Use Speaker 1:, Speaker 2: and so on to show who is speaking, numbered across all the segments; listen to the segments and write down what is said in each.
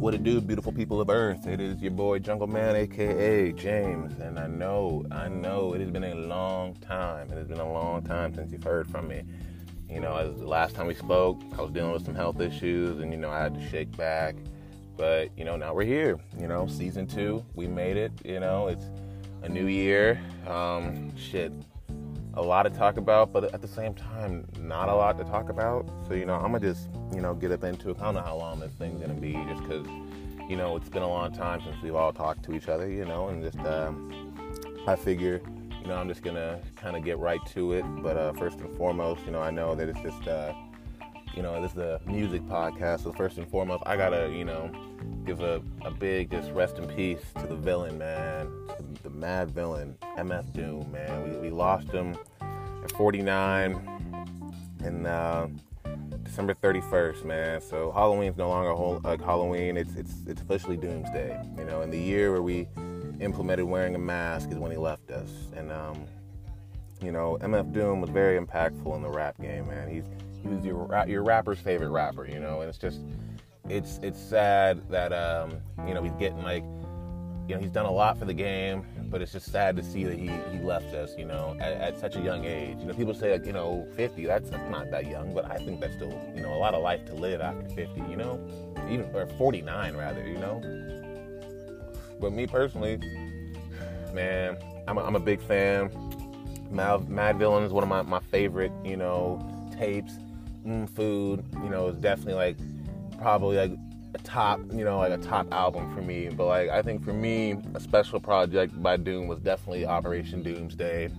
Speaker 1: What it do, beautiful people of Earth? It is your boy Jungle Man, aka James, and I know, I know, it has been a long time. It has been a long time since you've heard from me. You know, as the last time we spoke, I was dealing with some health issues, and you know, I had to shake back. But you know, now we're here. You know, season two, we made it. You know, it's a new year. Um, shit, a lot to talk about, but at the same time, not a lot to talk about. So, you know, I'm gonna just, you know, get up into it. I don't know how long this thing's gonna be, just because, you know, it's been a long time since we've all talked to each other, you know, and just, um, I figure, you know, I'm just gonna kind of get right to it. But uh, first and foremost, you know, I know that it's just, uh, you know, this is a music podcast. So first and foremost, I gotta, you know, give a, a big just rest in peace to the villain, man, the, mad villain, MF Doom, man. We, we lost him at 49 and uh, December 31st, man. So Halloween's no longer whole, like Halloween. It's it's it's officially Doomsday. You know, and the year where we implemented wearing a mask is when he left us. And um, you know, MF Doom was very impactful in the rap game, man. He's he was your your rapper's favorite rapper, you know, and it's just it's it's sad that um, you know he's getting like you know he's done a lot for the game, but it's just sad to see that he, he left us, you know, at, at such a young age. You know, people say like you know 50, that's, that's not that young, but I think that's still you know a lot of life to live after 50, you know, even or 49 rather, you know. But me personally, man, I'm a, I'm a big fan. Mad, Madvillain is one of my, my favorite, you know, tapes. Food, you know, is definitely like probably like a top, you know, like a top album for me. But like I think for me, a special project by Doom was definitely Operation Doomsday.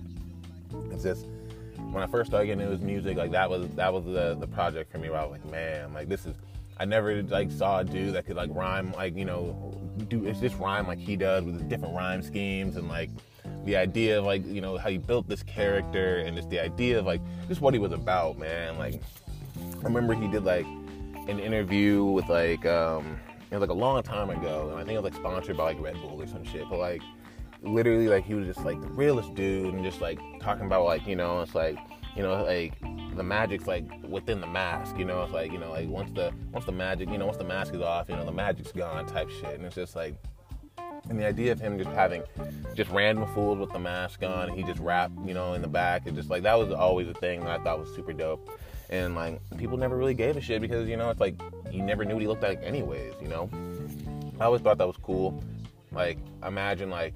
Speaker 1: It's just when I first started getting into his music, like that was that was the the project for me where I was like, man, like this is I never like saw a dude that could like rhyme like, you know, do it's just rhyme like he does with different rhyme schemes and like the idea of like, you know, how he built this character and just the idea of like just what he was about, man. Like I remember he did like an interview with like um it was like a long time ago, and I think it was like sponsored by like Red Bull or some shit. But like literally like he was just like the realest dude and just like talking about like, you know, it's like you know, like the magic's like within the mask, you know, it's like, you know, like once the once the magic, you know, once the mask is off, you know, the magic's gone type shit. And it's just like and the idea of him just having just random fools with the mask on, and he just rap, you know, in the back, and just like that was always a thing that I thought was super dope and like people never really gave a shit because you know it's like you never knew what he looked like anyways you know? I always thought that was cool. Like imagine like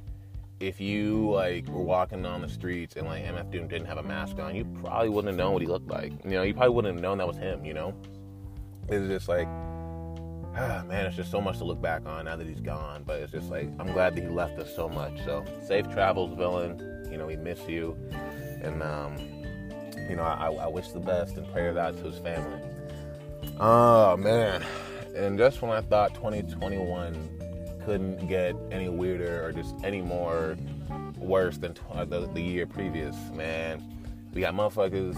Speaker 1: if you like were walking on the streets and like mf doom didn't have a mask on you probably wouldn't have known what he looked like. You know you probably wouldn't have known that was him you know? It's just like ah, man it's just so much to look back on now that he's gone but it's just like i'm glad that he left us so much. So safe travels villain. You know we miss you. And um you know, I, I wish the best and pray that to his family. Oh man, and just when I thought 2021 couldn't get any weirder or just any more worse than uh, the, the year previous, man, we got motherfuckers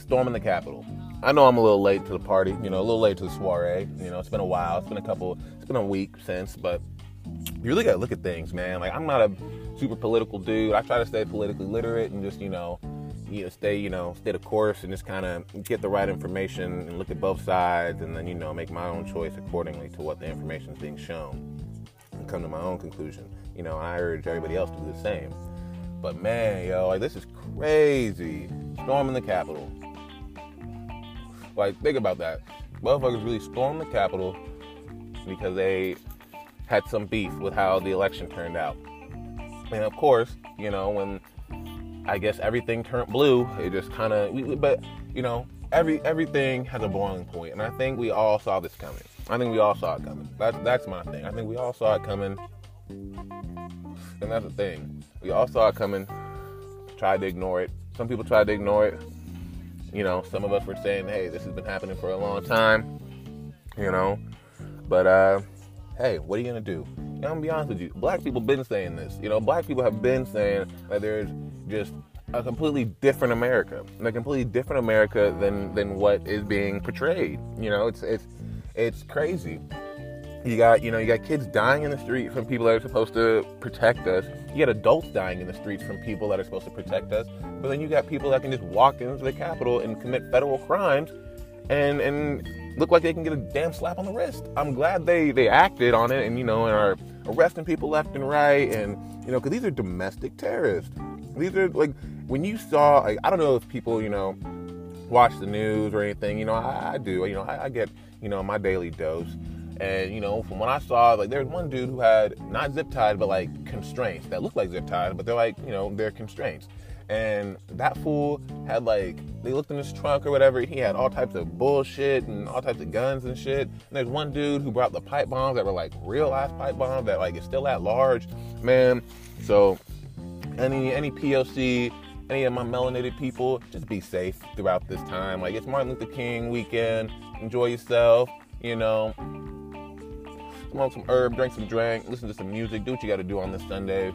Speaker 1: storming the Capitol. I know I'm a little late to the party, you know, a little late to the soiree. You know, it's been a while. It's been a couple. It's been a week since, but you really gotta look at things, man. Like I'm not a super political dude. I try to stay politically literate and just, you know, you know, stay, you know, stay the course and just kind of get the right information and look at both sides and then, you know, make my own choice accordingly to what the information is being shown and come to my own conclusion. You know, I urge everybody else to do the same. But man, yo, like this is crazy. Storming the Capitol. Like, think about that. Motherfuckers really stormed the Capitol because they had some beef with how the election turned out. And of course, you know, when I guess everything turned blue. It just kind of, but you know, every everything has a boiling point, and I think we all saw this coming. I think we all saw it coming. That's that's my thing. I think we all saw it coming, and that's the thing. We all saw it coming. Tried to ignore it. Some people tried to ignore it. You know, some of us were saying, "Hey, this has been happening for a long time." You know, but uh, hey, what are you gonna do? I'm gonna be honest with you. Black people been saying this. You know, black people have been saying that there's just a completely different America, a completely different America than than what is being portrayed. You know, it's it's it's crazy. You got you know you got kids dying in the street from people that are supposed to protect us. You got adults dying in the streets from people that are supposed to protect us. But then you got people that can just walk into the Capitol and commit federal crimes, and and look like they can get a damn slap on the wrist. I'm glad they they acted on it and you know and are arresting people left and right and you know because these are domestic terrorists. These are like when you saw like I don't know if people you know watch the news or anything. You know I, I do. You know I, I get you know my daily dose. And you know, from what I saw, like there's one dude who had not zip tied, but like constraints that look like zip tied, but they're like, you know, they're constraints. And that fool had like they looked in his trunk or whatever. He had all types of bullshit and all types of guns and shit. And there's one dude who brought the pipe bombs that were like real ass pipe bombs that like is still at large, man. So any any POC, any of my melanated people, just be safe throughout this time. Like it's Martin Luther King weekend. Enjoy yourself. You know, smoke some herb, drink some drink, listen to some music, do what you got to do on this Sunday.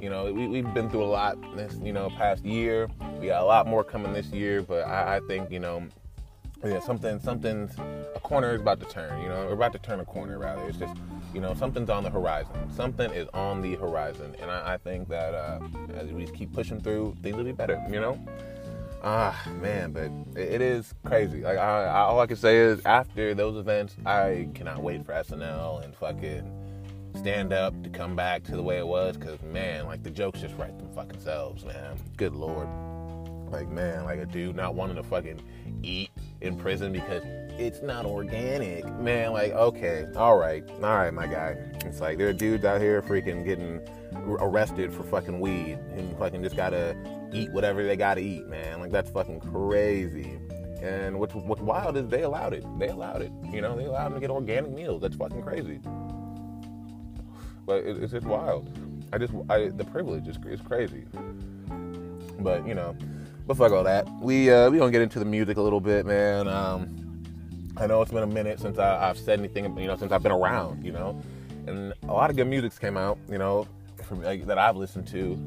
Speaker 1: You know, we, we've been through a lot this, you know, past year. We got a lot more coming this year, but I, I think, you know, yeah, something, something's, a corner is about to turn, you know, we're about to turn a corner rather. It's just, you know, something's on the horizon. Something is on the horizon. And I, I think that uh, as we keep pushing through, things will be better, you know? Ah, man, but it is crazy. Like, I, I, all I can say is after those events, I cannot wait for SNL and fucking stand up to come back to the way it was because man like the jokes just write them fucking selves man. Good lord. Like man like a dude not wanting to fucking eat in prison because it's not organic. Man like okay all right all right my guy. It's like there are dudes out here freaking getting arrested for fucking weed and fucking just gotta eat whatever they gotta eat man. Like that's fucking crazy. And what's what's wild is they allowed it. They allowed it you know they allowed them to get organic meals. That's fucking crazy but it, it's just wild. I just I, the privilege is, is crazy. But you know, but fuck all that. We uh, we gonna get into the music a little bit, man. Um, I know it's been a minute since I, have said anything, you know, since I've been around, you know, and a lot of good music's came out, you know, from like, that I've listened to.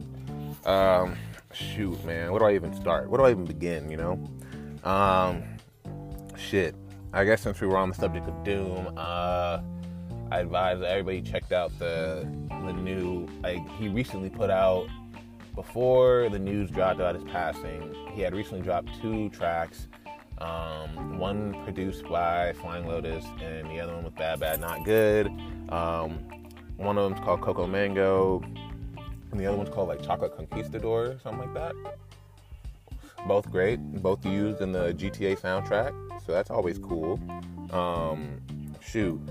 Speaker 1: Um, shoot, man, where do I even start? Where do I even begin? You know, um, shit. I guess since we were on the subject of doom, uh I advise that everybody checked out the the new like he recently put out before the news dropped about his passing. He had recently dropped two tracks. Um, one produced by Flying Lotus, and the other one with BADBADNOTGOOD. Um, one of them's called Coco Mango, and the other one's called like Chocolate Conquistador, something like that. Both great, both used in the GTA soundtrack, so that's always cool. Um, shoot,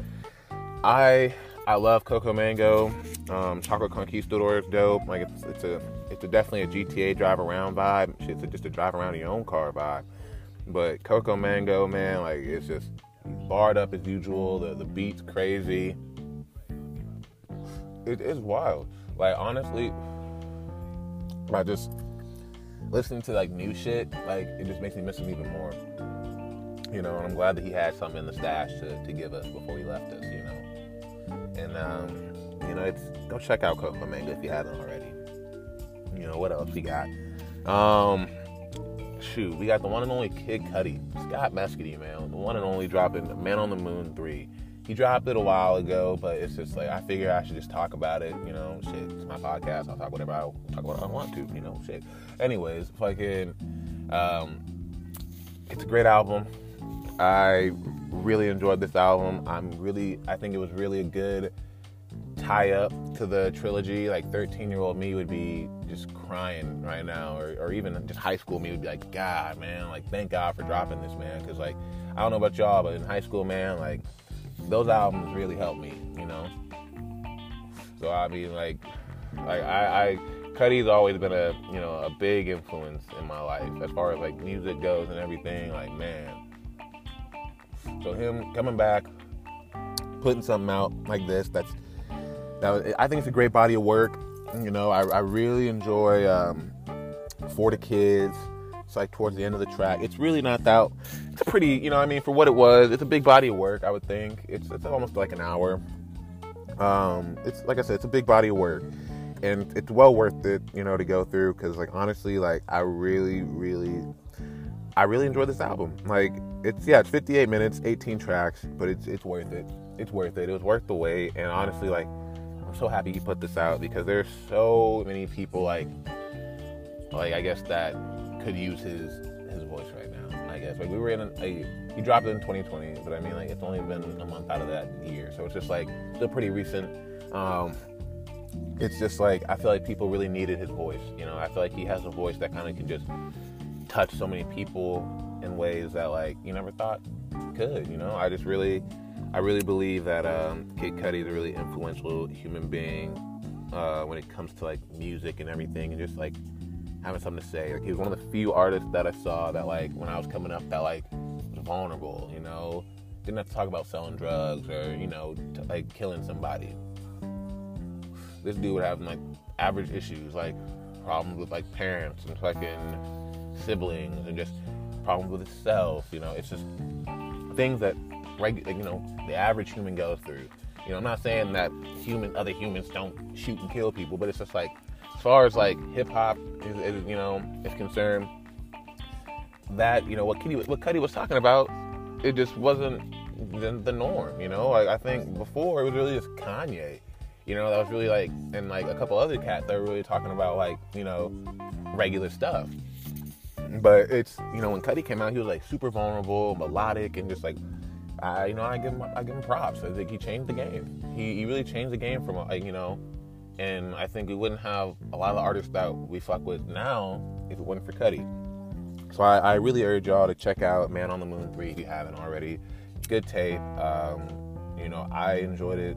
Speaker 1: I I love Coco Mango. Um, Chocolate Conquistador is dope. Like it's it's a it's a definitely a GTA drive around vibe. It's a, just a drive around your own car vibe. But Coco Mango, man, like it's just barred up as usual. The the beat's crazy. It is wild. Like honestly, by just listening to like new shit, like it just makes me miss him even more. You know, and I'm glad that he had something in the stash to, to give us before he left us, you know. And um, you know, it's go check out Coco Mango if you haven't already. You know what else we got? Um, shoot, we got the one and only Kid Cudi, Scott Mescudi, man, the one and only dropping Man on the Moon three. He dropped it a while ago, but it's just like I figure I should just talk about it. You know, shit, it's my podcast. I'll talk whatever I talk what I want to. You know, shit. Anyways, fucking, um, it's a great album. I really enjoyed this album. I'm really, I think it was really a good tie up to the trilogy. Like 13 year old me would be just crying right now, or, or even just high school me would be like, God, man, like thank God for dropping this, man. Because like I don't know about y'all, but in high school, man, like those albums really helped me, you know. So I mean, like, like I, I Cudi's always been a you know a big influence in my life as far as like music goes and everything. Like man so him coming back, putting something out like this, that's that was, I think it's a great body of work. You know, I, I really enjoy um, for the kids. It's like towards the end of the track. It's really not that. It's a pretty, you know, I mean, for what it was, it's a big body of work. I would think it's it's almost like an hour. Um, it's like I said, it's a big body of work, and it's well worth it, you know, to go through. Because like honestly, like I really, really I really enjoyed this album. Like it's yeah, it's 58 minutes, 18 tracks, but it's it's worth it. It's worth it. It was worth the wait. And honestly, like I'm so happy he put this out because there's so many people like like I guess that could use his his voice right now. I guess. Like we were in a, he dropped it in 2020, but I mean like it's only been a month out of that year, so it's just like still pretty recent. Um, it's just like I feel like people really needed his voice. You know, I feel like he has a voice that kind of can just touch so many people in ways that like you never thought could. You know, I just really, I really believe that um, Kid Cudi is a really influential human being uh, when it comes to like music and everything, and just like having something to say. Like he was one of the few artists that I saw that like when I was coming up that like was vulnerable. You know, didn't have to talk about selling drugs or you know t- like killing somebody. This dude would have like average issues like problems with like parents and fucking siblings and just problems with himself. You know, it's just things that regular, you know, the average human goes through. You know, I'm not saying that human other humans don't shoot and kill people, but it's just like as far as like hip hop is, is, you know is concerned, that you know what Cudi what Cudi was talking about, it just wasn't the, the norm. You know, like I think before it was really just Kanye. You know, that was really like, and like a couple other cats that were really talking about like, you know, regular stuff. But it's, you know, when Cudi came out, he was like super vulnerable, melodic, and just like, I, you know, I give him, I give him props. I think he changed the game. He, he really changed the game from, you know, and I think we wouldn't have a lot of artists that we fuck with now if it wasn't for Cudi. So I, I really urge y'all to check out Man on the Moon 3 if you haven't already. Good tape. Um, you know, I enjoyed it.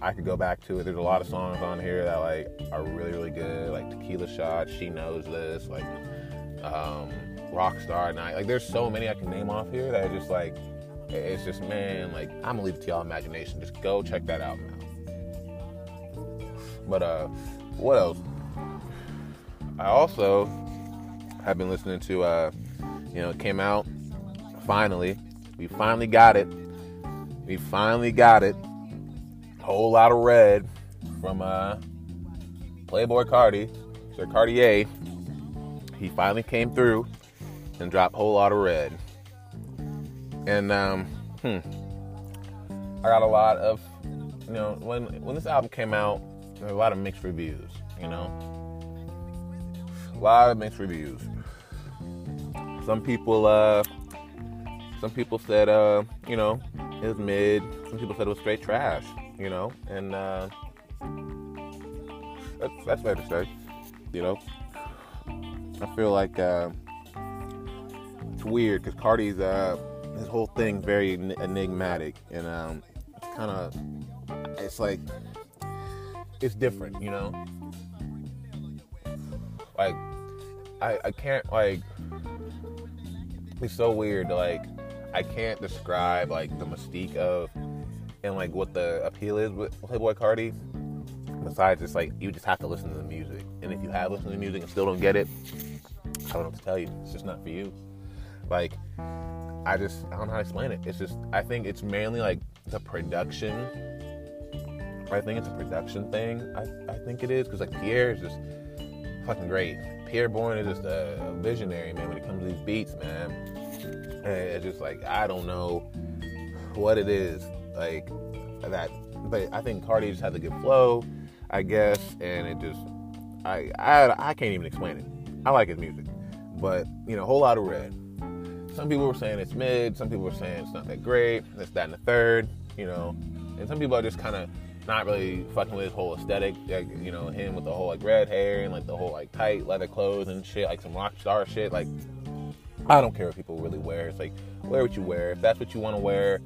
Speaker 1: I could go back to it. There's a lot of songs on here that like are really really good, like Tequila Shot, She Knows This, like um, Rockstar Night. Like there's so many I can name off here that are just like it's just man, like I'm gonna leave it to y'all imagination. Just go check that out now. But uh, what else? I also have been listening to uh, you know, it came out finally. We finally got it. We finally got it Whole Lotta Red from uh, Playboi Carti, Sir Cartier. He finally came through and dropped Whole Lotta Red. And um, hmm, I got a lot of, you know, when when this album came out, there were a lot of mixed reviews. You know, a lot of mixed reviews. Some people, uh, some people said, uh, you know, it was mid. Some people said it was straight trash you know, and uh, that's, that's fair to say, you know. I feel like uh, it's weird because Carti's uh, his whole thing very enigmatic, and um, kind of it's like it's different, you know. Like I I can't like it's so weird. Like I can't describe like the mystique of and like what the appeal is with Playboi Carti. Besides, it's like you just have to listen to the music, and if you have listened to the music and still don't get it, I don't know what to tell you. It's just not for you. Like, I just I don't know how to explain it. It's just I think it's mainly like the production. I think it's a production thing. I, I think it is because like Pierre is just fucking great. Pierre Bourne is just a visionary man when it comes to these beats, man. And it's just like I don't know what it is like that. But I think Carti just has a good flow, I guess, and it just I I I can't even explain it. I like his music, but you know, a Whole Lotta Red. Some people were saying it's mid. Some people were saying it's not that great. This, that, and the third. You know, and some people are just kind of not really fucking with his whole aesthetic. Like, you know, him with the whole like red hair and like the whole like tight leather clothes and shit, like some rock star shit. Like, I don't care what people really wear. It's like wear what you wear. If that's what you want to wear,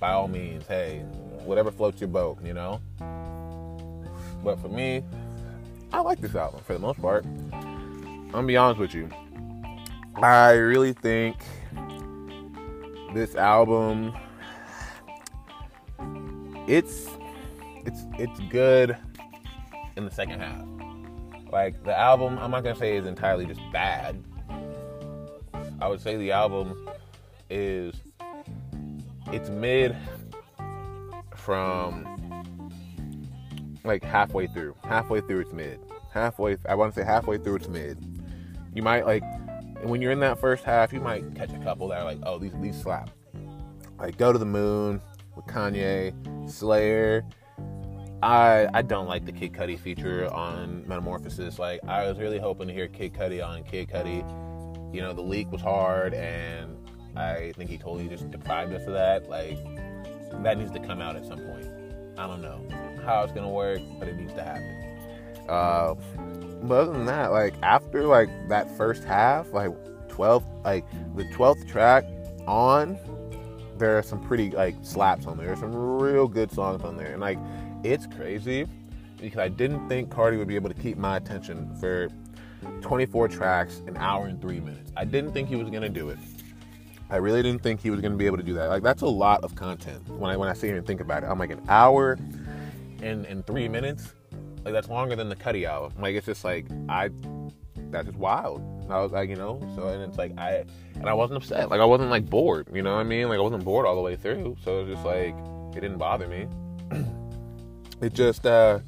Speaker 1: by all means, hey, whatever floats your boat, you know. But for me, I like this album for the most part. I'm gonna be honest with you. I really think this album it's it's it's good in the second half. Like the album, I'm not gonna say is entirely just bad. I would say the album is it's mid from like halfway through. Halfway through it's mid. Halfway I want to say halfway through it's mid. You might like when you're in that first half, you might catch a couple that are like, oh, these these slap. Like Go to the Moon with Kanye, Slayer. I I don't like the Kid Cudi feature on Metamorphosis. Like I was really hoping to hear Kid Cudi on Kid Cudi. You know, the leak was hard and I think he totally just deprived us of that. Like that needs to come out at some point. I don't know how it's gonna work, but it needs to happen. Uh, but other than that, like after like that first half, like 12, like the 12th track on, there are some pretty like slaps on there. Some real good songs on there, and like it's crazy because I didn't think Carti would be able to keep my attention for 24 tracks, an hour and three minutes. I didn't think he was gonna do it. I really didn't think he was gonna be able to do that. Like that's a lot of content. When I when I sit here and think about it, I'm like an hour and and three minutes. Like that's longer than the Cudi album. Like it's just like I that's just wild. I was like, you know, so and it's like I and I wasn't upset. Like I wasn't like bored, you know what I mean? Like I wasn't bored all the way through. So it was just like it didn't bother me. it just uh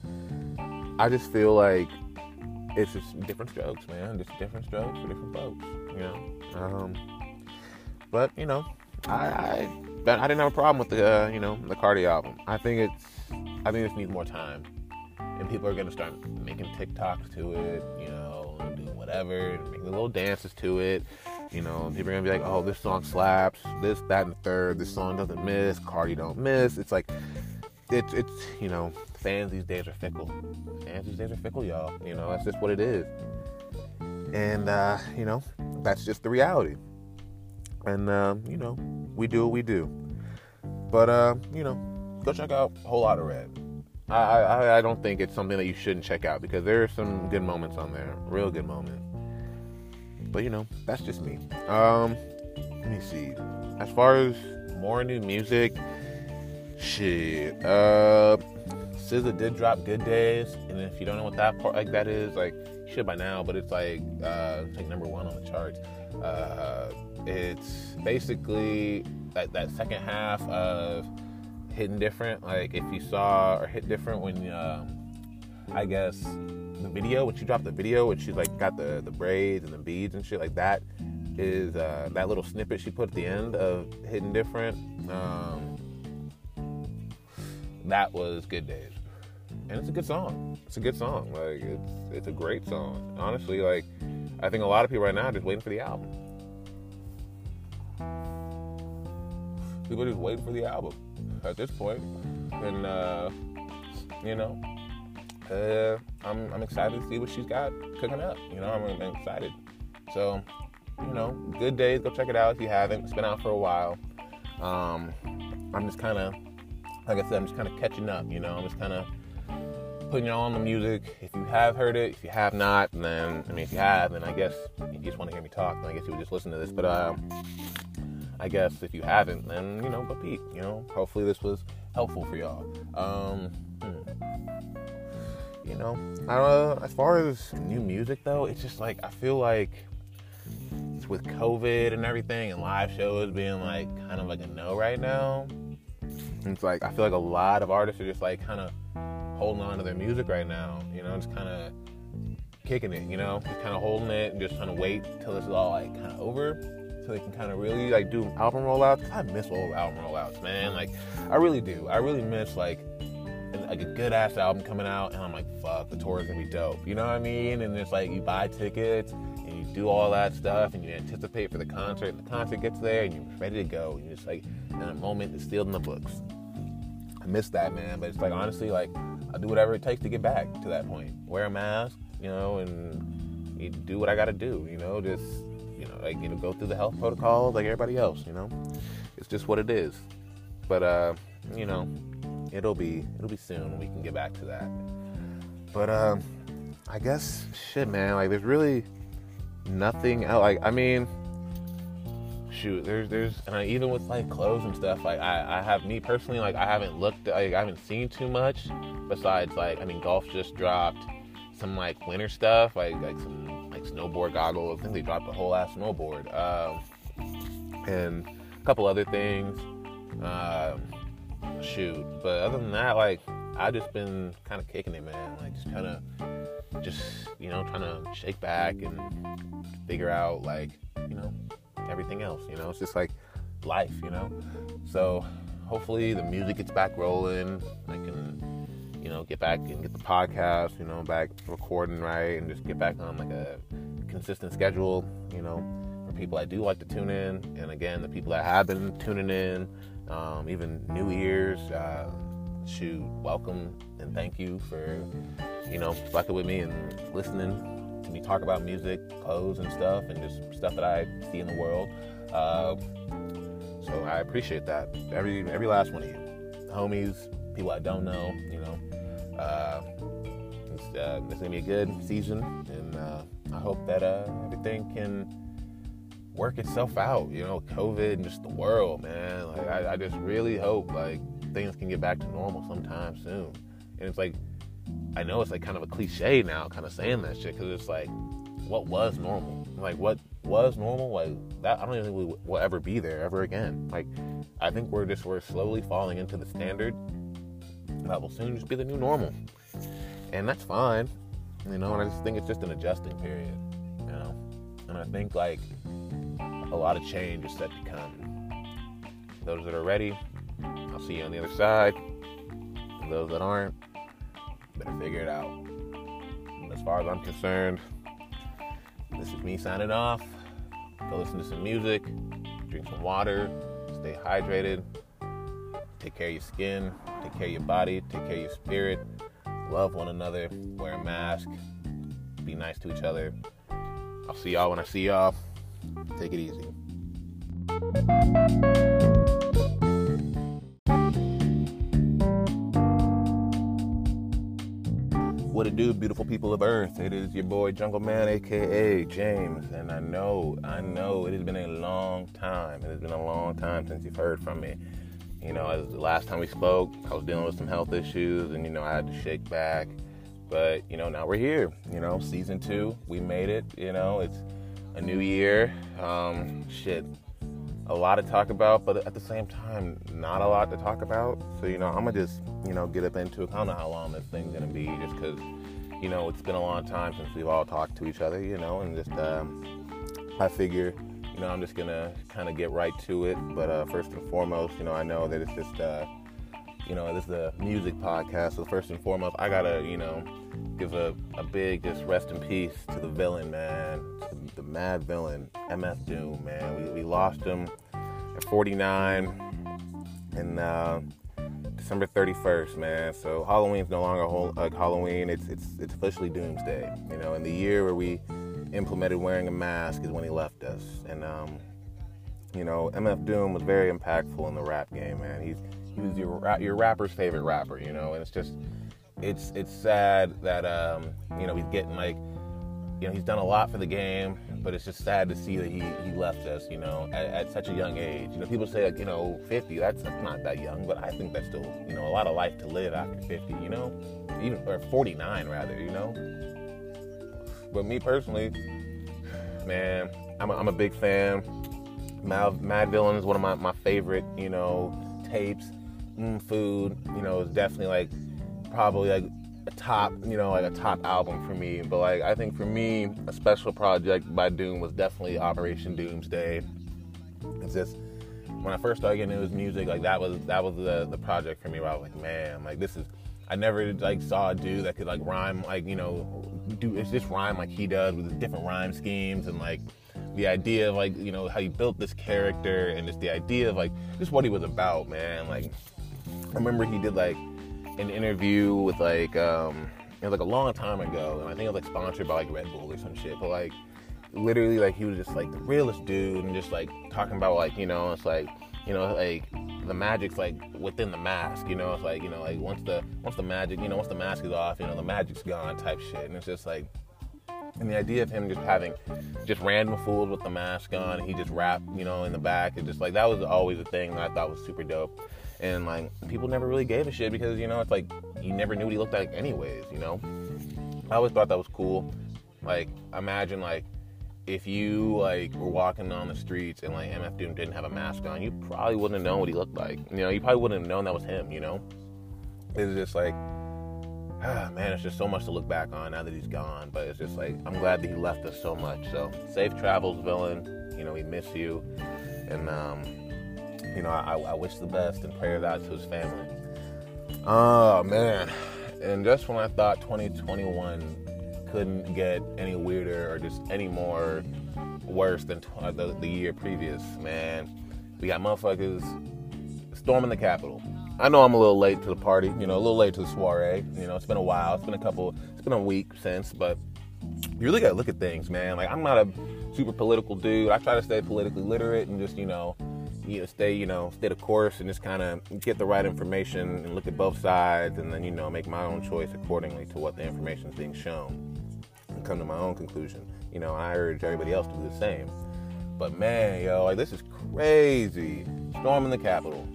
Speaker 1: I just feel like it's just different strokes, man. Just different strokes for different folks, you know. Um, but you know, I, I I didn't have a problem with the uh, you know the Carti album. I think it's I think this needs more time, and people are gonna start making TikToks to it, you know, do whatever, making little dances to it. You know, people are gonna be like, "Oh, this song slaps. This, that, and the third. This song doesn't miss. Carti don't miss." It's like, it's it's you know, fans these days are fickle. Fans these days are fickle, y'all. You know, that's just what it is. And uh, you know, that's just the reality. And um, you know, we do what we do. But uh, you know, go check out Whole Lotta Red. I, I I don't think it's something that you shouldn't check out because there are some good moments on there, real good moments. But you know, that's just me. Um, let me see. As far as more new music, shit. Uh, SZA did drop Good Days, and if you don't know what that part like that is, like you should by now, but it's like uh, it's like number one on the charts. Uh, it's basically that that second half of hitting different. Like if you saw or hit different when um, I guess the video, when she dropped the video, when she's like got the the braids and the beads and shit like that, is uh, that little snippet she put at the end of hitting different. Um, that was Good Days and it's a good song. It's a good song. Like it's it's a great song. Honestly, like I think a lot of people right now are just waiting for the album. People just waiting for the album at this point, and uh, you know, uh, I'm I'm excited to see what she's got cooking up. You know, I'm, I'm excited. So, you know, good days. Go check it out if you haven't. It's been out for a while. Um, I'm just kind of, like I said, I'm just kind of catching up. You know, I'm just kind of putting y'all on the music. If you have heard it, if you have not, then I mean, if you have, then I guess you just want to hear me talk. Then I guess you would just listen to this. But uh, I guess if you haven't, then you know, go peep. You know, hopefully this was helpful for y'all. Um, hmm. You know, uh, as far as new music though, it's just like I feel like it's with COVID and everything, and live shows being like kind of like a no right now. It's like I feel like a lot of artists are just like kind of holding on to their music right now. You know, just kind of kicking it. You know, just kind of holding it and just trying to wait till this is all like kind of over, so they can kind of really like do album rollouts. I miss old album rollouts, man. Mm-hmm. Like, I really do. I really miss like like a good ass album coming out, and I'm like, fuck, the tour is gonna be dope. You know what I mean? And it's like you buy tickets and you do all that stuff, and you anticipate for the concert, and the concert gets there, and you're ready to go. And you're just like in a moment, it's sealed in the books. I miss that, man. But it's like honestly, like I'll do whatever it takes to get back to that point. Wear a mask, you know, and you do what I got to do. You know, just like you know, go through the health protocols like everybody else. You know, it's just what it is. But uh, you know, it'll be it'll be soon. We can get back to that. But uh, I guess shit, man. Like, there's really nothing else. Like, I mean shoot, there's there's and I, even with like clothes and stuff, like I, I have me personally, like I haven't looked, like I haven't seen too much. Besides, like I mean, golf just dropped some like winter stuff, like like some snowboard goggles. I think they dropped a whole ass snowboard, um, and a couple other things. Um, shoot, but other than that, like I just been kind of kicking it, man. Like just kind of, just you know, trying to shake back and figure out like you know everything else. You know, it's just like life. You know, so hopefully the music gets back rolling. I can, you know, get back and get the podcast, you know, back recording right, and just get back on like a consistent schedule. You know, for people that do like to tune in, and again, the people that have been tuning in, um, even new ears, uh, shoot, welcome and thank you for, you know, fucking with me and listening to me talk about music, clothes, and stuff, and just stuff that I see in the world. Uh, so I appreciate that. Every every last one of you, homies, people I don't know, you know. Uh, it's, uh, it's gonna be a good season, and uh, I hope that uh, everything can work itself out. You know, COVID and just the world, man. Like I, I just really hope like things can get back to normal sometime soon. And it's like, I know it's like kind of a cliche now, kind of saying that shit, because it's like, what was normal? Like what was normal? Like that? I don't even think we will ever be there ever again. Like I think we're just we're slowly falling into the standard that will soon just be the new normal, and that's fine. You know, and I just think it's just an adjusting period. You know, and I think like a lot of change is set to come. Those that are ready, I'll see you on the other side. Those that aren't, better figure it out. As far as I'm concerned, this is me signing off. Go listen to some music, drink some water, stay hydrated, take care of your skin, take care of your body, take care of your spirit, love one another, wear a mask, be nice to each other. I'll see y'all when I see y'all. Take it easy. What it do, beautiful people of Earth? It is your boy Jungle Man, aka James, and I know, I know, it has been a long time. It has been a long time since you've heard from me. You know, as the last time we spoke, I was dealing with some health issues, and you know, I had to shake back. But you know, now we're here. You know, season two, we made it. You know, it's a new year. Um, shit, a lot to talk about, but at the same time, not a lot to talk about. So, you know, I'm gonna just, you know, get up into it. I don't know how long this thing's gonna be, just because, you know, it's been a long time since we've all talked to each other, you know, and just, um, I figure, you know, I'm just gonna kind of get right to it. But uh, first and foremost, you know, I know that it's just, uh, you know, this is a music podcast. So first and foremost, I gotta, you know, give a, a big just rest in peace to the villain, man, the mad villain, MF Doom, man. We, we lost him at 49 and uh, December 31st, man. So Halloween's no longer whole, like Halloween. It's it's it's officially Doomsday. You know, in the year where we implemented wearing a mask is when he left us, and um, you know, MF Doom was very impactful in the rap game, man. He's he was your your rapper's favorite rapper, you know, and it's just it's it's sad that um, you know he's getting like you know he's done a lot for the game, but it's just sad to see that he he left us, you know, at, at such a young age. You know, people say like you know 50, that's, that's not that young, but I think that's still you know a lot of life to live after 50, you know, even or 49 rather, you know. But me personally, man, I'm a, I'm a big fan. Mad, Madvillain is one of my, my favorite, you know, tapes. Mm, food, you know, is definitely like probably like a top, you know, like a top album for me. But like I think for me, a special project by Doom was definitely Operation Doomsday. It's just when I first started getting into his music, like that was that was the the project for me. Where I was like, man, like this is. I never like saw a dude that could like rhyme like you know do it's just rhyme like he does with different rhyme schemes and like the idea of like you know how he built this character and just the idea of like just what he was about, man. Like I remember he did like an interview with like um it was like a long time ago, and I think it was like sponsored by like Red Bull or some shit. But like literally, like he was just like the realest dude, and just like talking about like you know it's like you know like the magic's like within the mask, you know it's like you know like once the once the magic you know once the mask is off, you know the magic's gone type shit, and it's just like and the idea of him just having just random fools with the mask on and he just rap you know in the back and just like that was always a thing that i thought was super dope. And like people never really gave a shit because you know it's like you never knew what he looked like anyways you know? I always thought that was cool. Like imagine like if you like were walking on the streets and like mf doom didn't have a mask on you probably wouldn't have known what he looked like you know you probably wouldn't have known that was him you know it's just like ah, man, it's just so much to look back on now that he's gone. But it's just like I'm glad that he left us so much. So safe travels, villain. You know, we miss you, and um, you know, I, I wish the best and prayers out to his family. Oh man, and just when I thought 2021 couldn't get any weirder or just any more worse than uh, the, the year previous. Man, we got motherfuckers storming the Capitol. I know I'm a little late to the party, you know, a little late to the soiree. You know, it's been a while. It's been a couple. It's been a week since, but you really gotta look at things, man. Like I'm not a super political dude. I try to stay politically literate and just, you know, you know, stay, you know, stay the course and just kind of get the right information and look at both sides and then, you know, make my own choice accordingly to what the information is being shown come to my own conclusion. You know, I urge everybody else to do the same. But man, yo, like this is crazy. Storming the Capitol.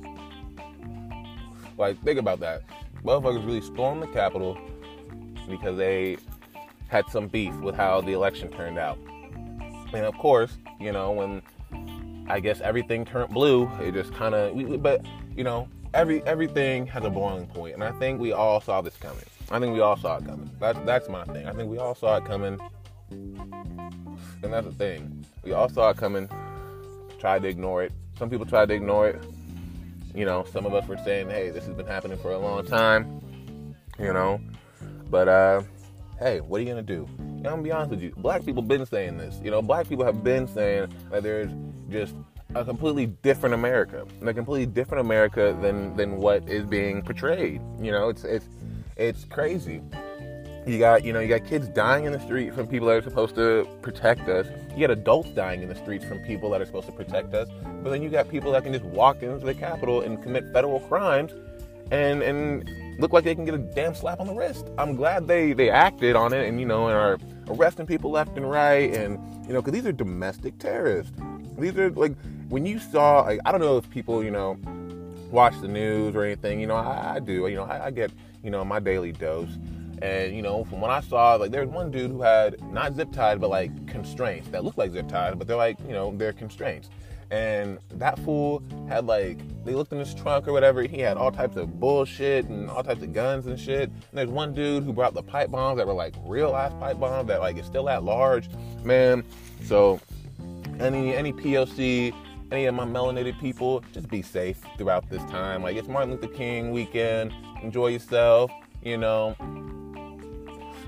Speaker 1: Like, think about that. Motherfuckers really stormed the Capitol because they had some beef with how the election turned out. And of course, you know, when I guess everything turned blue, it just kind of, but you know, every everything has a boiling point, and I think we all saw this coming. I think we all saw it coming. That's that's my thing. I think we all saw it coming, and that's the thing. We all saw it coming. Tried to ignore it. Some people tried to ignore it. You know, some of us were saying, "Hey, this has been happening for a long time." You know, but uh, hey, what are you gonna do? I'm gonna be honest with you. Black people been saying this. You know, black people have been saying that there's just a completely different America, a completely different America than than what is being portrayed. You know, it's it's it's crazy. You got you know you got kids dying in the street from people that are supposed to protect us. You got adults dying in the streets from people that are supposed to protect us. But then you got people that can just walk into the Capitol and commit federal crimes, and and look like they can get a damn slap on the wrist. I'm glad they they acted on it and you know and are arresting people left and right and you know because these are domestic terrorists. These are like when you saw like I don't know if people you know watch the news or anything. You know I, I do. You know I, I get you know my daily dose. And you know, from what I saw, like there's one dude who had not zip tied, but like constraints that look like zip tied, but they're like, you know, they're constraints. And that fool had like they looked in his trunk or whatever. He had all types of bullshit and all types of guns and shit. And there's one dude who brought the pipe bombs that were like real ass pipe bombs that like is still at large, man. So any any POC, any of my melanated people, just be safe throughout this time. Like it's Martin Luther King weekend. Enjoy yourself. You know,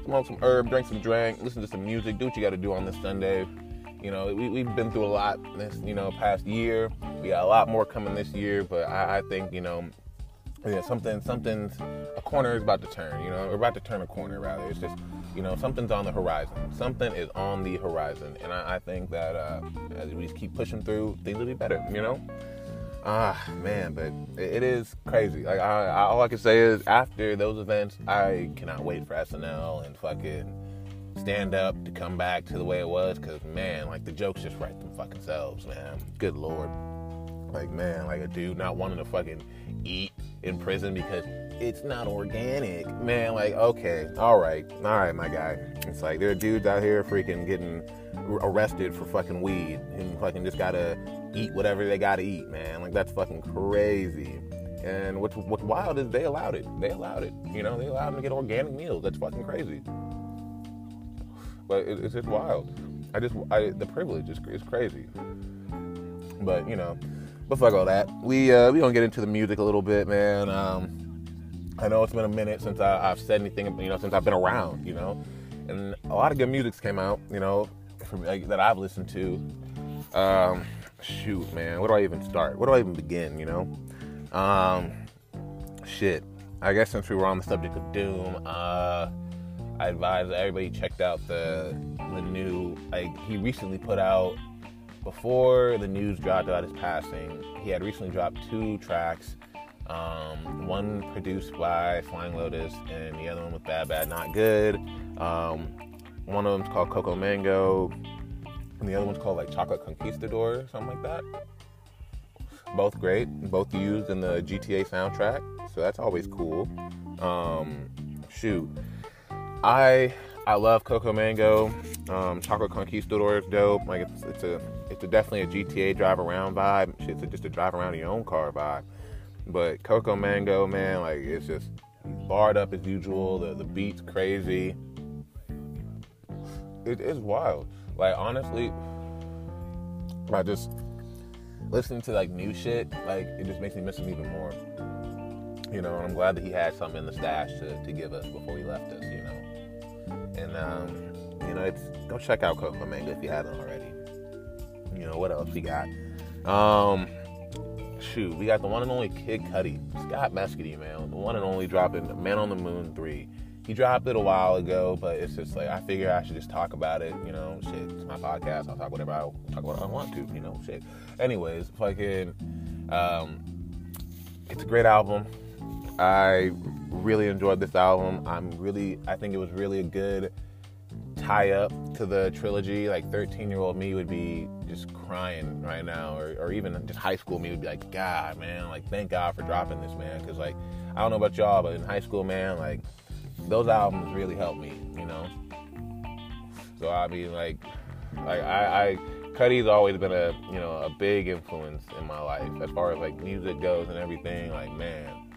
Speaker 1: smoke some herb, drink some drink, listen to some music, do what you got to do on this Sunday. You know, we, we've been through a lot this, you know, past year. We got a lot more coming this year, but I, I think, you know, yeah, something, something's, a corner is about to turn, you know, we're about to turn a corner rather. It's just, you know, something's on the horizon. Something is on the horizon. And I, I think that uh, as we just keep pushing through, things will be better, you know? Ah, man, but it, is crazy. Like, I, I, all I can say is after those events, I cannot wait for SNL and fucking stand up to come back to the way it was because man like the jokes just write them fucking selves man. Good lord. Like man like a dude not wanting to fucking eat in prison because it's not organic. Man like okay all right all right my guy. It's like there are dudes out here freaking getting arrested for fucking weed and fucking just gotta eat whatever they gotta eat man like that's fucking crazy and what's what's wild is they allowed it they allowed it you know they allowed them to get organic meals that's fucking crazy but it, it's just wild. I just I, the privilege is, is crazy. But you know, but fuck all that. We uh, we gonna get into the music a little bit, man. Um, I know it's been a minute since I, I've said anything, you know, since I've been around, you know, and a lot of good music came out, you know, from, like, that I've listened to. Um, shoot, man, where do I even start? Where do I even begin? You know, um, shit. I guess since we were on the subject of Doom, uh, I advise everybody checked out the the new like he recently put out before the news dropped about his passing. He had recently dropped two tracks. Um, one produced by Flying Lotus, and the other one was BADBADNOTGOOD. Um, one of them's called Coco Mango, and the other one's called like Chocolate Conquistador, or something like that. Both great, both used in the GTA soundtrack, so that's always cool. Um, shoot, I I love Coco Mango. Um, Chocolate Conquistador is dope. Like it's, it's a it's a definitely a GTA drive around vibe. It's a, just a drive around in your own car vibe. But Coco Mango, man, like it's just barred up as usual. The the beat's crazy. It is wild. Like honestly, I just listening to like new shit, like it just makes me miss him even more. You know, I'm glad that he had something in the stash to, to give us before he left us, you know. And um, you know, it's go check out Coco Mango if you haven't already. You know what else we got? Um, shoot, we got the one and only Kid Cudi, Scott Mescudi, man, the one and only dropping Man on the Moon three. He dropped it a while ago, but it's just like I figure I should just talk about it. You know, shit, it's my podcast. I'll talk whatever I talk what I want to. You know, shit. Anyways, fucking, um, it's a great album. I really enjoyed this album. I'm really, I think it was really a good tie up to the trilogy. Like 13 year old me would be just crying right now, or, or even just high school me would be like, God, man, like thank God for dropping this, man. Because like I don't know about y'all, but in high school, man, like those albums really helped me, you know. So I mean, like, like I, I Cudi's always been a you know a big influence in my life as far as like music goes and everything. Like man,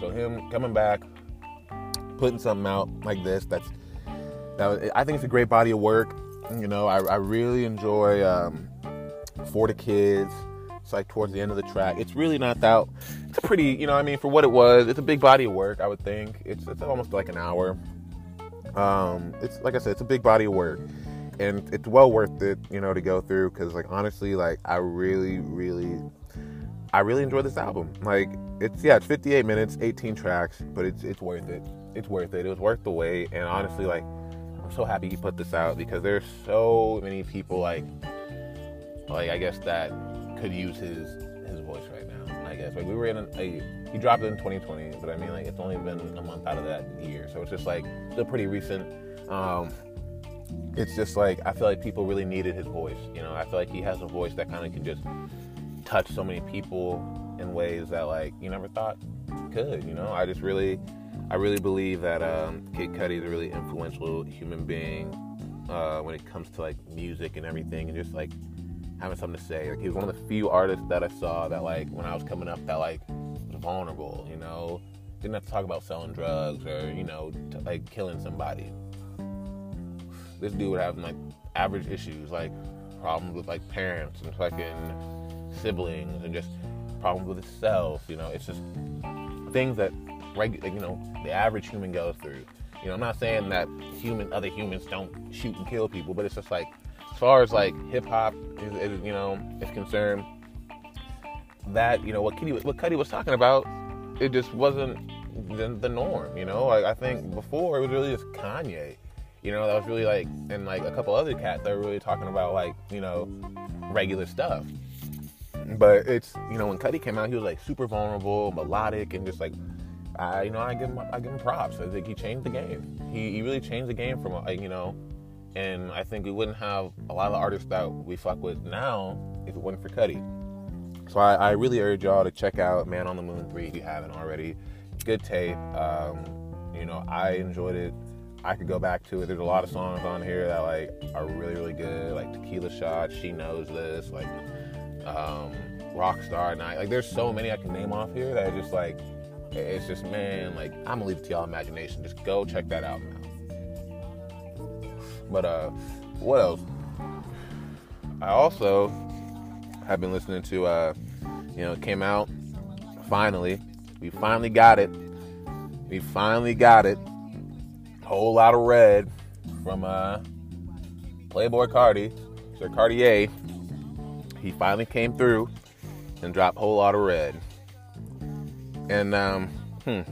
Speaker 1: so him coming back, putting something out like this, that's that was, I think it's a great body of work. You know, I, I really enjoy um, for the kids. It's like towards the end of the track. It's really not that. It's a pretty, you know, I mean, for what it was, it's a big body of work. I would think it's it's almost like an hour. Um, it's like I said, it's a big body of work, and it's well worth it, you know, to go through because, like, honestly, like I really, really, I really enjoyed this album. Like, it's yeah, it's 58 minutes, 18 tracks, but it's it's worth it. It's worth it. It was worth the wait, and honestly, like I'm so happy he put this out because there's so many people like like I guess that could use his his voice right now. I guess like we were in a, a he dropped it in 2020, but I mean like it's only been a month out of that year, so it's just like still pretty recent. Um, it's just like I feel like people really needed his voice. You know, I feel like he has a voice that kind of can just touch so many people in ways that like you never thought could. You know, I just really I really believe that um, Kid Cudi is a really influential human being uh, when it comes to like music and everything, and just like having something to say. Like he was one of the few artists that I saw that like when I was coming up that like was vulnerable. You know, didn't have to talk about selling drugs or you know t- like killing somebody. This dude would have like average issues, like problems with like parents and fucking siblings, and just problems with himself. You know, it's just things that regular, you know, the average human goes through. You know, I'm not saying that human other humans don't shoot and kill people, but it's just like as far as like hip hop is, is, you know is concerned, that you know what Cudi what Cudi was talking about, it just wasn't the, the norm. You know, like I think before it was really just Kanye. You know, that was really like, and like a couple other cats that were really talking about like, you know, regular stuff. But it's, you know, when Cudi came out, he was like super vulnerable, melodic, and just like I, you know, I give him, I give him props. I think he changed the game. He, he really changed the game from, like, you know, and I think we wouldn't have a lot of artists that we fuck with now if it wasn't for Cudi. So I, I really urge y'all to check out Man on the Moon 3 if you haven't already. Good tape. Um, you know, I enjoyed it. I could go back to it. There's a lot of songs on here that like are really, really good. Like Tequila Shot, She Knows This, like um, Rockstar Night. Like there's so many I can name off here that are just like it's just, man, like, I'm gonna leave it to y'all imagination. Just go check that out. But, uh, what else? I also have been listening to, uh, you know, it came out finally. We finally got it. We finally got it. Whole Lotta Red from, uh, Playboi Carti, Sir Cartier. He finally came through and dropped Whole Lotta Red. And um, hmm,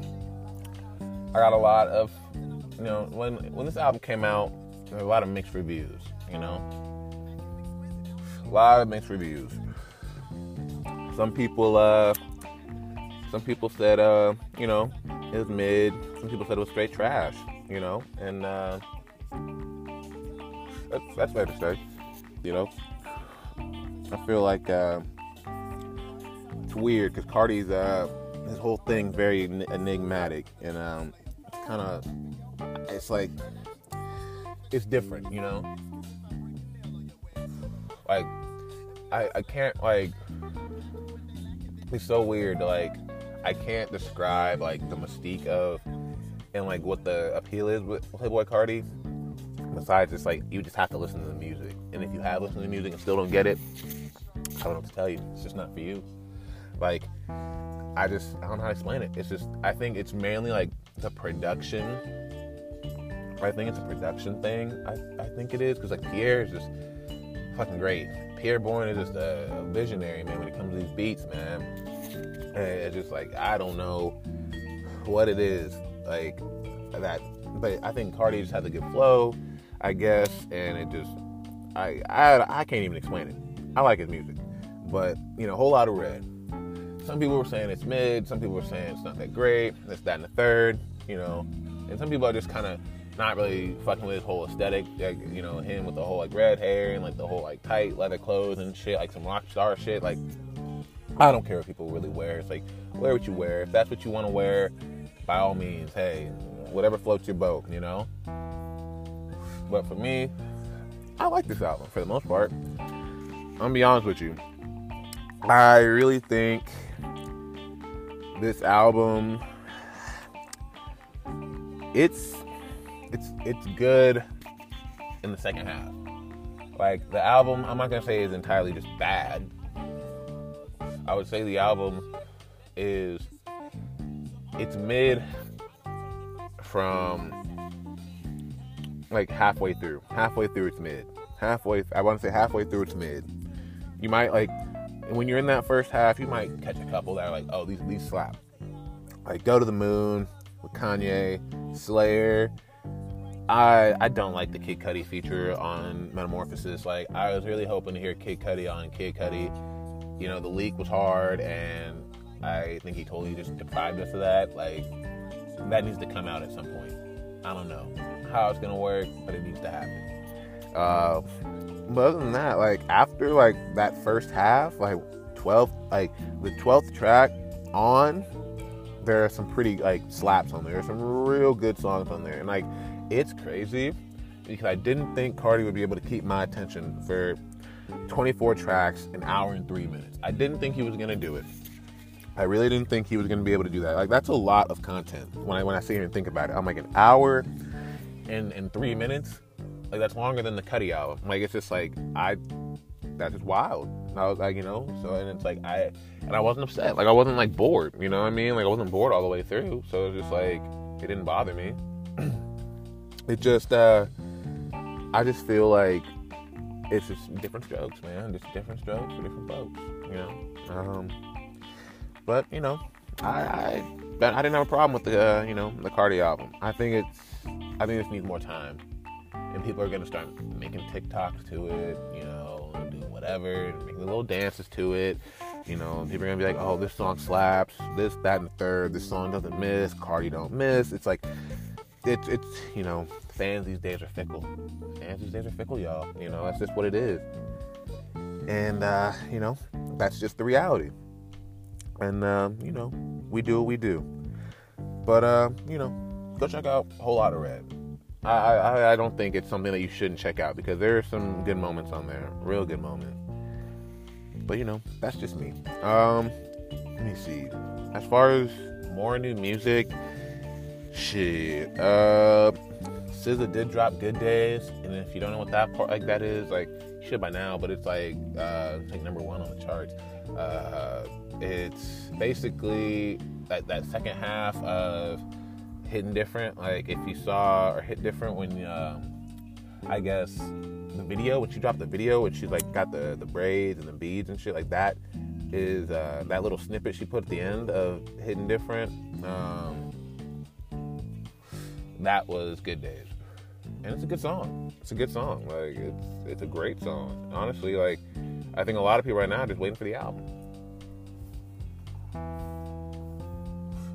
Speaker 1: I got a lot of, you know, when when this album came out, a lot of mixed reviews. You know, a lot of mixed reviews. Some people, uh, some people said, uh, you know, it was mid. Some people said it was straight trash. You know, and uh, that's that's fair to say. You know, I feel like uh, it's weird because Carti's uh his whole thing very enigmatic and um, it's kind of it's like it's different, you know. Like I I can't like it's so weird. Like I can't describe like the mystique of and like what the appeal is with Playboi Carti. Besides, it's like you just have to listen to the music, and if you have listened to the music and still don't get it, I don't know what to tell you. It's just not for you. Like I just I don't know how to explain it. It's just I think it's mainly like the production. I think it's a production thing. I, I think it is because like Pi'erre is just fucking great. Pi'erre Bourne is just a visionary, man, when it comes to these beats, man. And it's just like, I don't know what it is, like, that. But I think Carti just has a good flow, I guess, and it just, I, I, I can't even explain it. I like his music. But, you know, Whole Lotta Red. Some people were saying it's mid, some people were saying it's not that great, this, that, and the third, you know. And some people are just kind of not really fucking with his whole aesthetic, like, you know, him with the whole like red hair and like the whole like tight leather clothes and shit, like some rock star shit. Like, I don't care what people really wear. It's like, wear what you wear. If that's what you want to wear, by all means, hey, whatever floats your boat, you know? But for me, I like this album for the most part. I'm gonna be honest with you. I really think this album it's it's it's good in the second half. Like the album, I'm not gonna say is entirely just bad. I would say the album is it's mid from like halfway through. Halfway through it's mid. Halfway I want to say halfway through it's mid. You might like when you're in that first half, you might catch a couple that are like, oh, these these slap. Like Go to the Moon with Kanye, Slayer, I I don't like the Kid Cudi feature on Metamorphosis. Like I was really hoping to hear Kid Cudi on Kid Cudi. You know, the leak was hard, and I think he totally just deprived us of that. Like that needs to come out at some point. I don't know how it's gonna work, but it needs to happen. Uh, but other than that, like after like that first half, like 12, like the 12th track on, there are some pretty like slaps on there. There's some real good songs on there, and like it's crazy because I didn't think Carti would be able to keep my attention for 24 tracks, an hour and three minutes. I didn't think he was gonna do it. I really didn't think he was gonna be able to do that. Like that's a lot of content. When I when I sit here and think about it, I'm like an hour and and three minutes. Like that's longer than the Cudi album. Like it's just like I that's just wild. I was like, you know, so and it's like I and I wasn't upset. Like I wasn't like bored, you know what I mean? Like I wasn't bored all the way through. So it was just like it didn't bother me. it just uh I just feel like it's just different strokes, man. Just different strokes for different folks, you know. Um, but you know, I, I I didn't have a problem with the uh, you know the Carti album. I think it's I think this needs more time, and people are gonna start making TikToks to it, you know, do whatever, making little dances to it. You know, people are gonna be like, "Oh, this song slaps. This, that, and the third. This song doesn't miss. Carti don't miss." It's like it's it's you know fans these days are fickle. Fans these days are fickle, y'all. You know that's just what it is, and uh, you know that's just the reality. And uh, you know we do what we do. But uh, you know, go check out Whole Lotta Red. I, I I don't think it's something that you shouldn't check out because there are some good moments on there, real good moments. But you know, that's just me. Um, let me see. As far as more new music, Shit. Uh, SZA did drop Good Days, and if you don't know what that part like that is, like you should by now, but it's like uh, like number one on the charts. Uh, it's basically that that second half of Hitting Different. Like if you saw or Hit Different when um, I guess the video when she dropped the video when she's like got the the braids and the beads and shit like that is uh, that little snippet she put at the end of Hitting Different. Um, that was Good Days. And it's a good song. It's a good song. Like it's it's a great song. Honestly, like I think a lot of people right now are just waiting for the album.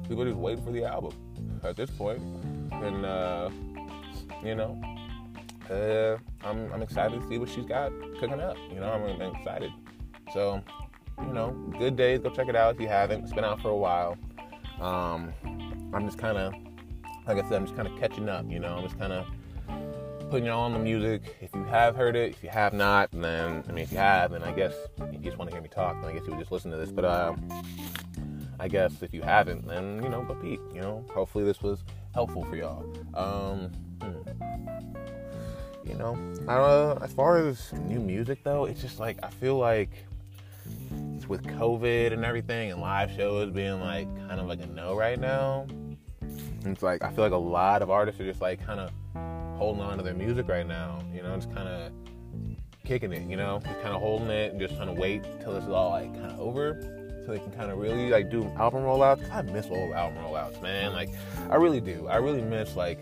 Speaker 1: People are just waiting for the album at this point. And uh, you know, uh, I'm I'm excited to see what she's got cooking up. You know, I'm, I'm excited. So, you know, good days. Go check it out if you haven't. It's been out for a while. Um, I'm just kind of like I said, I'm just kind of catching up. You know, I'm just kind of putting on the music. If you have heard it, if you have not, then I mean, if you have, then I guess you just want to hear me talk, then I guess you would just listen to this. But uh, I guess if you haven't, then you know, but Pete, you know, hopefully this was helpful for y'all. Um, hmm. You know, uh, as far as new music though, it's just like I feel like it's with COVID and everything, and live shows being like kind of like a no right now it's like I feel like a lot of artists are just like kind of holding on to their music right now. You know, just kind of kicking it, you know, just kind of holding it and just trying to wait till this is all like kind of over, so they can kind of really like do album rollouts. I miss old album rollouts, man. Like, I really do. I really miss like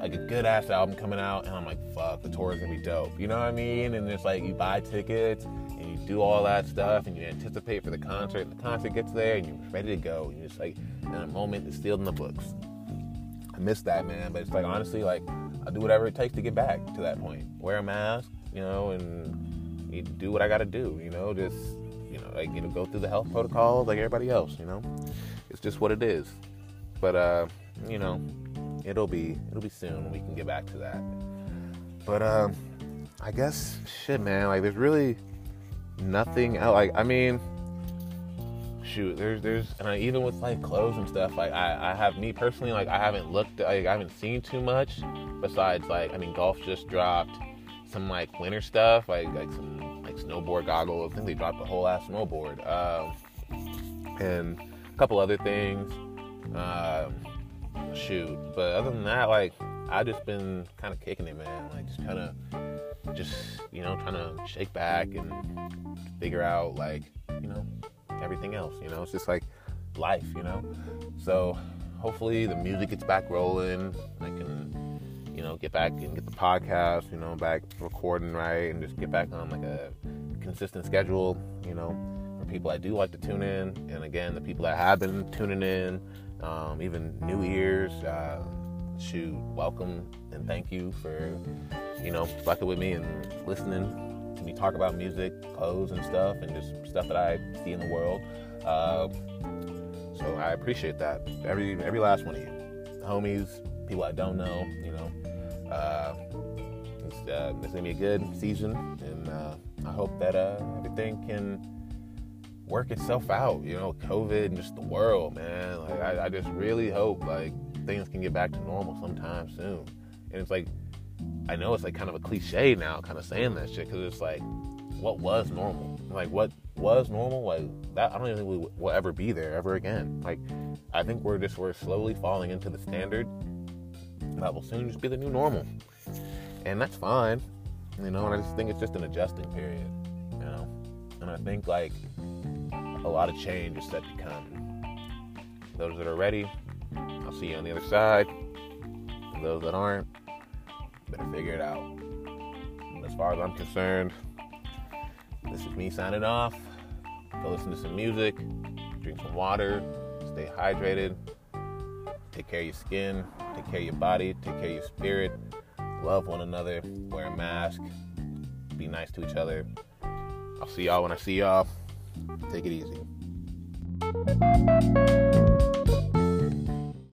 Speaker 1: like a good ass album coming out, and I'm like, fuck, the tour is gonna be dope. You know what I mean? And it's like you buy tickets and you do all that stuff, and you anticipate for the concert. And the concert gets there, and you're ready to go. And you're just like, in a moment, it's sealed in the books. Miss that, man. But it's like honestly, like I'll do whatever it takes to get back to that point. Wear a mask, you know, and you do what I got to do. You know, just you know, like you know, go through the health protocols like everybody else. You know, it's just what it is. But uh, you know, it'll be it'll be soon when we can get back to that. But um, I guess shit, man. Like, there's really nothing. Like, I mean, shoot, there's there's and I, even with like clothes and stuff. Like, I I have me personally, like, I haven't looked, like, I haven't seen too much. Besides, like, I mean, golf just dropped some like winter stuff, like like some like snowboard goggles. I think they dropped a whole ass snowboard, um, and a couple other things. Um, shoot. But other than that, like I just been kind of kicking it, man. Like just kind of, just you know, trying to shake back and figure out like you know everything else. You know, it's just like life, you know. So hopefully the music gets back rolling. I can, you know, get back and get the podcast, you know, back recording right, and just get back on like a consistent schedule. You know, for people I do like to tune in, and again, the people that have been tuning in um, even new ears. Uh, shoot, welcome and thank you for you know fucking with me and listening to me talk about music, clothes, and stuff, and just stuff that I see in the world. Uh, so I appreciate that. Every every last one of you, homies, people I don't know, you know. Uh, it's, uh, it's gonna be a good season, and uh, I hope that uh, everything can work itself out. You know, COVID and just the world, man. Like I, I just really hope like things can get back to normal sometime soon. And it's like, I know it's like kind of a cliche now, kind of saying that shit because it's like, what was normal? Like what was normal? Like that? I don't even think we will ever be there ever again. Like I think we're just we're slowly falling into the standard that will soon just be the new normal, and that's fine. You know, and I just think it's just an adjusting period. You know, and I think like a lot of change is set to come. Those that are ready, I'll see you on the other side. Those that aren't, better figure it out. And as far as I'm concerned, this is me signing off. Go listen to some music, drink some water, stay hydrated, take care of your skin, take care of your body, take care of your spirit, love one another, wear a mask, be nice to each other. I'll see y'all when I see y'all. Take it easy.